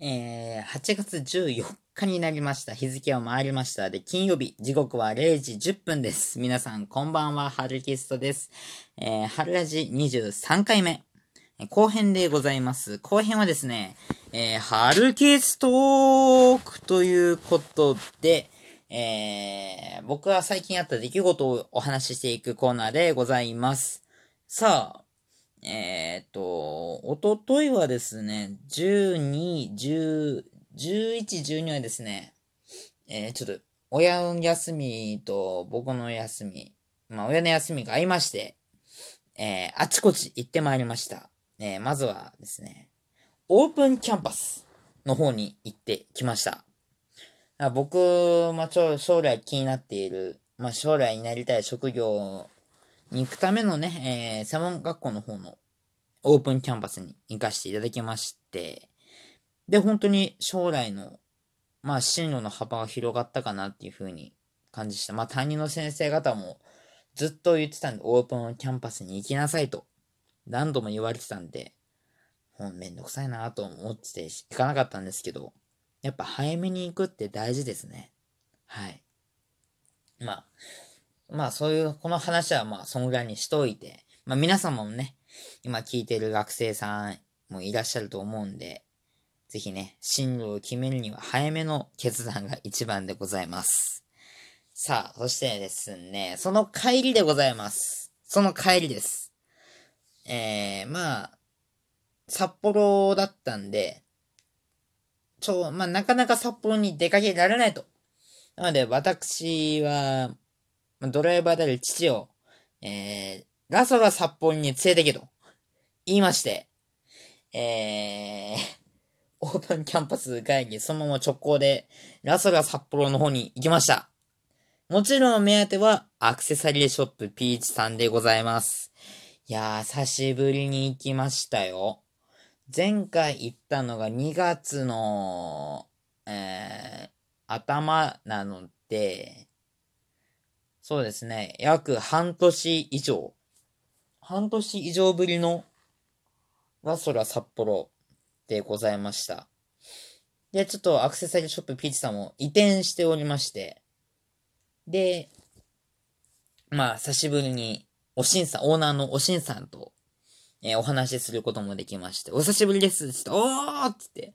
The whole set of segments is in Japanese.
えー、8月14日になりました。日付を回りました。で、金曜日、時刻は0時10分です。皆さん、こんばんは、ハルキストです。えー、春ラジ23回目。後編でございます。後編はですね、えー、ハルキストークということで、えー、僕は最近あった出来事をお話ししていくコーナーでございます。さあ、えっ、ー、と、おとといはですね、12、10、11、12はですね、えー、ちょっと、親の休みと僕の休み、まあ、親の休みが合いまして、えー、あちこち行ってまいりました。えー、まずはですね、オープンキャンパスの方に行ってきました。僕、まあ、将来気になっている、まあ、将来になりたい職業に行くためのね、えー、専門学校の方のオープンキャンパスに行かせていただきまして、で、本当に将来の、まあ、進路の幅が広がったかなっていう風に感じした。まあ、担任の先生方もずっと言ってたんで、オープンキャンパスに行きなさいと、何度も言われてたんで、もうめんどくさいなと思ってて行かなかったんですけど、やっぱ早めに行くって大事ですね。はい。まあ、まあそういう、この話はまあそのぐらいにしといて、まあ皆様もね、今聞いてる学生さんもいらっしゃると思うんで、ぜひね、進路を決めるには早めの決断が一番でございます。さあ、そしてですね、その帰りでございます。その帰りです。えー、まあ、札幌だったんで、ちょ、まあ、なかなか札幌に出かけられないと。なので、私は、ドライバーである父を、えー、ラソが札幌に連れてけと、言いまして、えー、オープンキャンパス会議、そのまま直行で、ラソが札幌の方に行きました。もちろん目当ては、アクセサリーショップピーチさんでございます。いやー、久しぶりに行きましたよ。前回行ったのが2月の、えー、頭なので、そうですね、約半年以上、半年以上ぶりのラソラ札幌でございました。で、ちょっとアクセサリーショップピーチさんも移転しておりまして、で、まあ、久しぶりに、おしんさん、オーナーのおしんさんとえー、お話しすることもできまして、お久しぶりですっておーってって、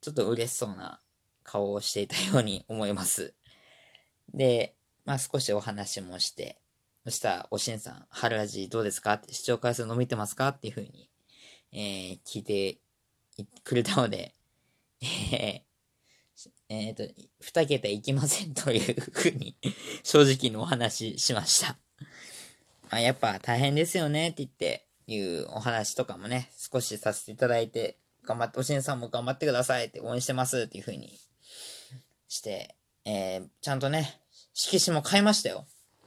ちょっと嬉しそうな顔をしていたように思います。で、まあ少しお話もして、そしたら、おしんさん、春味どうですか？って視聴回数伸びてますか？っていうふうに、えー、聞いてくれたので、えー、えっ、ー、と、二桁いきませんというふうに正直にお話しました。まあ、やっぱ大変ですよねって言って、いうお話とかもね、少しさせていただいて、頑張って、おしんさんも頑張ってくださいって応援してますっていう風にして、えー、ちゃんとね、色紙も買いましたよ。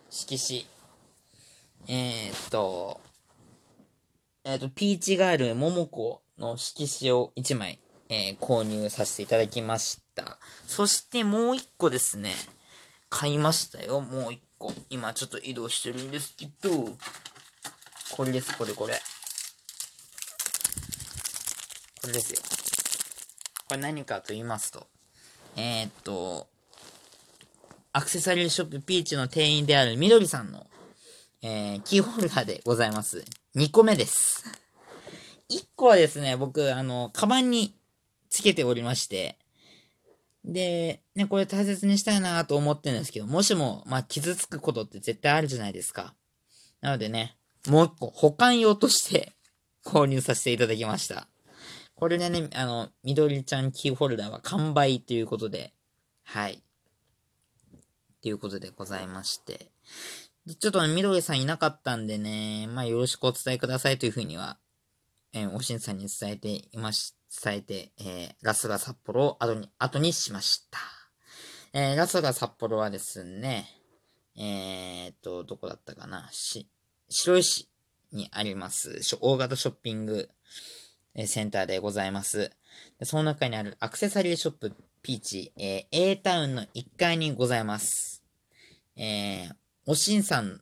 色紙。えー、っと、えー、っと、ピーチガールももこの色紙を1枚、えー、購入させていただきました。そしてもう1個ですね、買いましたよ。もう1個。今ちょっと移動してるんですけど、これです、これこれ。これですよ。これ何かと言いますと、えー、っと、アクセサリーショップピーチの店員であるみどりさんの、えー、キーホルダーでございます。2個目です。1個はですね、僕、あの、カバンにつけておりまして、で、ね、これ大切にしたいなと思ってるんですけど、もしも、まあ、傷つくことって絶対あるじゃないですか。なのでね、もう一個、保管用として購入させていただきました。これでね、あの、みどりちゃんキーホルダーは完売ということで、はい。ということでございまして。ちょっとね、みどりさんいなかったんでね、まあよろしくお伝えくださいというふうには、えー、おしんさんに伝えていまし、伝えて、えー、ラスガ札幌を後に、後にしました。えー、ラスガ札幌はですね、えー、っと、どこだったかな？し、白石にあります、大型ショッピングえセンターでございます。その中にあるアクセサリーショップピーチ、えー、A タウンの1階にございます。えー、おしんさん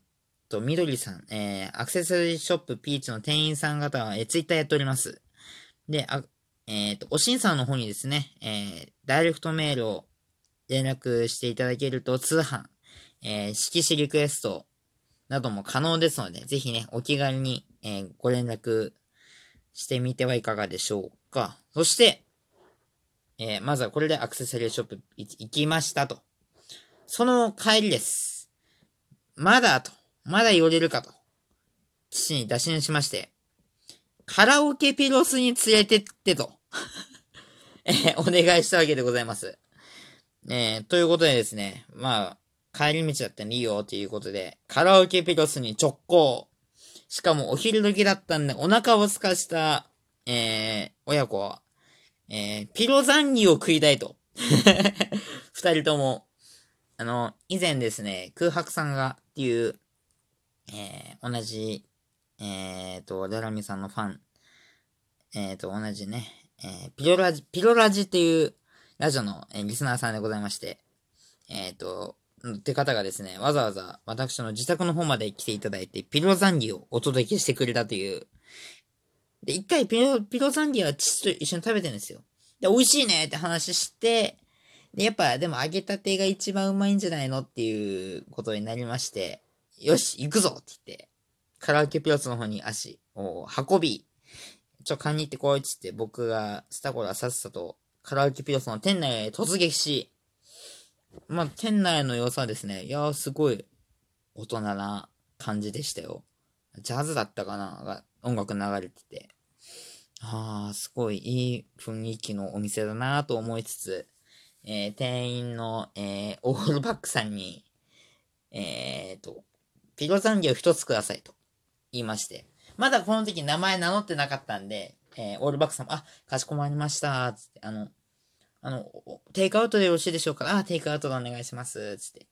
とみどりさん、えー、アクセサリーショップピーチの店員さん方は、えー、ツイッターやっております。で、あ、ええっ、と、おしんさんの方にですね、えー、ダイレクトメールを連絡していただけると通販、えー、色紙リクエストなども可能ですので、ぜひね、お気軽に、えー、ご連絡してみてはいかがでしょうか。そして、えー、まずはこれでアクセサリーショップ行きましたと。その帰りです。まだと、まだ寄れるかと。父に打診しまして、カラオケピロスに連れてってと えー、お願いしたわけでございます。え、ということでですね、まあ、帰り道だったらいいよっていうことで、カラオケピロスに直行。しかもお昼時だったんで、お腹を空かした、えー、親子は、えー、ピロザンギを食いたいと。二人とも。あの、以前ですね、空白さんがっていう、えー、同じ、えーと、ダラミさんのファン、えーと、同じね、え、ピロラジ、ピロラジっていうラジオの、え、リスナーさんでございまして、えっ、ー、と、って方がですね、わざわざ私の自宅の方まで来ていただいて、ピロザンギをお届けしてくれたという。で、一回ピロ、ピロザンギは父と一緒に食べてるんですよ。で、美味しいねって話して、で、やっぱ、でも揚げたてが一番うまいんじゃないのっていうことになりまして、よし、行くぞって言って、カラオケピロスの方に足を運び、ちょ、買いに行ってこいっつって、僕がスタコラさっさとカラオケピロスの店内へ突撃し、まあ、店内の様子はですね、いやーすごい大人な感じでしたよ。ジャズだったかなが音楽流れてて。ああ、すごいいい雰囲気のお店だなと思いつつ、えー、店員の、えー、オールバックさんに、えーと、ピロザンギを一つくださいと言いまして、まだこの時名前名乗ってなかったんで、えー、オールバックさんも、あ、かしこまりました、つって、あの、あの、テイクアウトでよろしいでしょうか？あ、テイクアウトでお願いします。つって。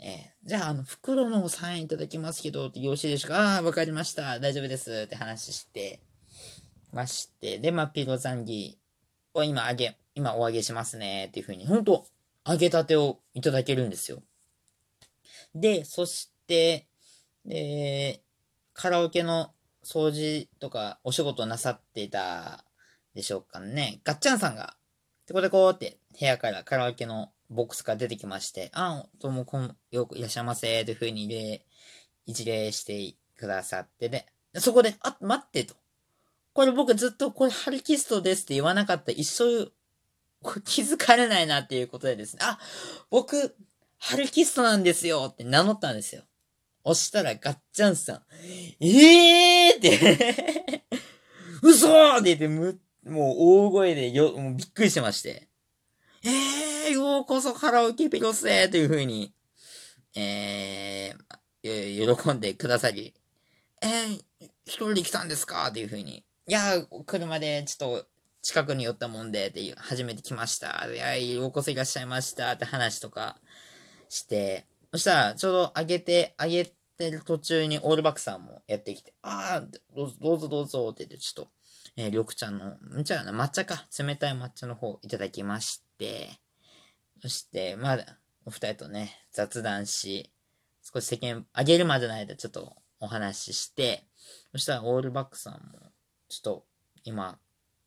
えー、じゃあ、あの、袋のサインいただきますけど、よろしいでしょうか？あ、わかりました。大丈夫です。って話して、まして、で、まあ、ピロザンギを今あげ、今おあげしますね。っていう風に、ほんと、揚げたてをいただけるんですよ。で、そして、で、カラオケの掃除とかお仕事なさっていたでしょうかね。ガッチャンさんがテコテコって部屋からカラオケのボックスが出てきまして、あ、どうもこん、よくいらっしゃいませ、という風に礼、一礼してくださってで、そこで、あ、待ってと。これ僕ずっとこれハルキストですって言わなかった一生気づかれないなっていうことでですね、あ、僕、ハルキストなんですよって名乗ったんですよ。押したらガッチャンさん、ええーって 嘘って言ってもう大声でよ、もうびっくりしてまして。えー、ようこそカラオケピロスへという風に、えー、喜んでくださり、えー、一人で来たんですか？っていう風に。いや車でちょっと近くに寄ったもんで、って、初めて来ました。いやようこそいらっしゃいましたって話とかして、そしたら、ちょうどあげて、あげてる途中にオールバックさんもやってきて、ああ、どうぞどうぞって言って、ちょっと、えー、緑茶の、んちゃな、抹茶か。冷たい抹茶の方いただきまして、そして、まだ、お二人とね、雑談し、少し世間、あげるまでの間ちょっとお話しして、そしたらオールバックさんも、ちょっと、今、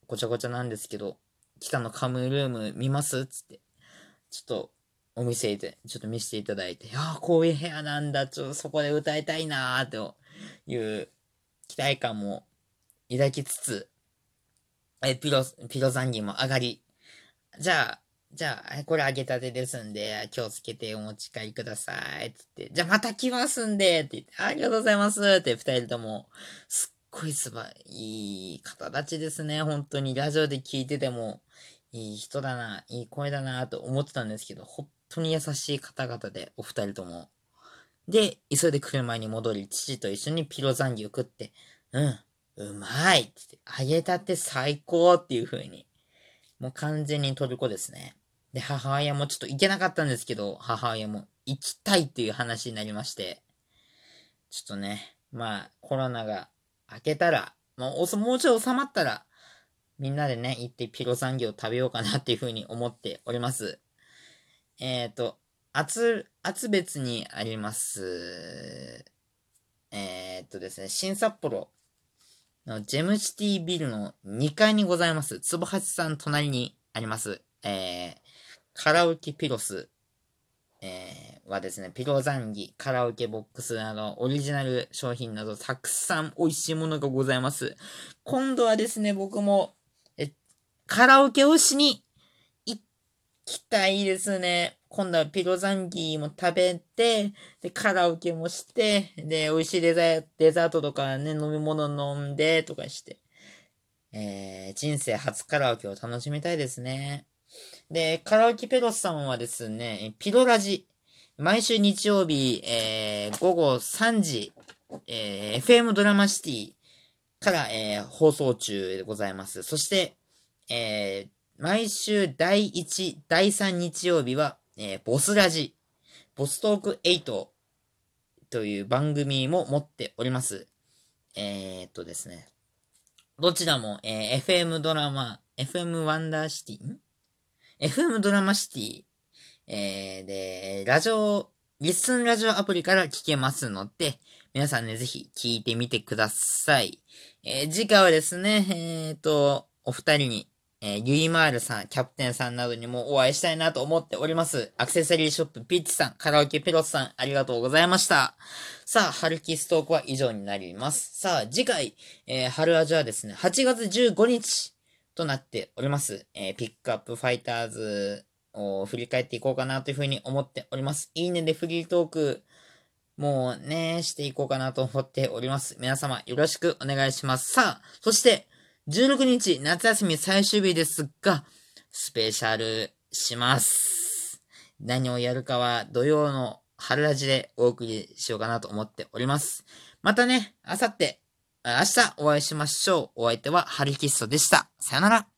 ごちゃごちゃなんですけど、北のカムルーム見ます？つって、ちょっと、お店で、ちょっと見せていただいて、ああ、こういう部屋なんだ、ちょっとそこで歌いたいなーという期待感も抱きつつ、え、ピロ、ピロザンギも上がり。じゃあ、じゃあ、これ揚げたてですんで、気をつけてお持ち帰りください。つって、じゃあまた来ますんで、って言って、ありがとうございます。って二人とも、すっごいすば、いい方たちですね。本当にラジオで聞いてても、いい人だな、いい声だな、と思ってたんですけど、本当に優しい方々で、お二人とも。で、急いで車に戻り、父と一緒にピロザンギを食って、うん、うまいって言って、揚げたて最高っていう風に。もう完全にトルコですね。で、母親もちょっと行けなかったんですけど、母親も行きたいっていう話になりまして、ちょっとね、まあ、コロナが明けたら、もう、もうちょい収まったら、みんなでね、行ってピロ産業食べようかなっていう風に思っております。えっ、ー、と、厚、厚別にあります、えっ、ー、とですね、新札幌のジェムシティビルの2階にございます、つぼはちさん隣にあります、えー、カラオケピロス、えー、はですね、ピロザンギ、カラオケボックスなど、オリジナル商品など、たくさん美味しいものがございます。今度はですね、僕も、え、カラオケをしに行きたいですね。今度はピロザンギも食べて、で、カラオケもして、で、美味しいデザデザートとかね、飲み物飲んで、とかして、えー、人生初カラオケを楽しみたいですね。で、カラオケペロスさんはですね、ピロラジ、毎週日曜日、えー、午後3時、えー、FM ドラマシティから、えー、放送中でございます。そして、えー、毎週第1、第3日曜日は、えー、ボスラジ、ボストーク8という番組も持っております。えー、っとですね。どちらも、えー、FM ドラマ、FM ワンダーシティ、ん ?FM ドラマシティ、えー、で、ラジオ、リッスンラジオアプリから聞けますので、皆さんね、ぜひ聞いてみてください。えー、次回はですね、えー、と、お二人にえー、ユイマールさん、キャプテンさんなどにもお会いしたいなと思っております。アクセサリーショップピッチさん、カラオケペロスさん、ありがとうございました。さあ、ハルキストークは以上になります。さあ、次回、えー、ハルラジはですね、8月15日となっております。えー、ピックアップファイターズ振り返っていこうかなというふうに思っております。いいねでフリートーク、もうね、していこうかなと思っております。皆様よろしくお願いします。さあ、そして、16日、夏休み最終日ですが、スペシャルします。何をやるかは土曜の春ラジでお送りしようかなと思っております。またね、あさって、明日お会いしましょう。お相手はハリキストでした。さよなら。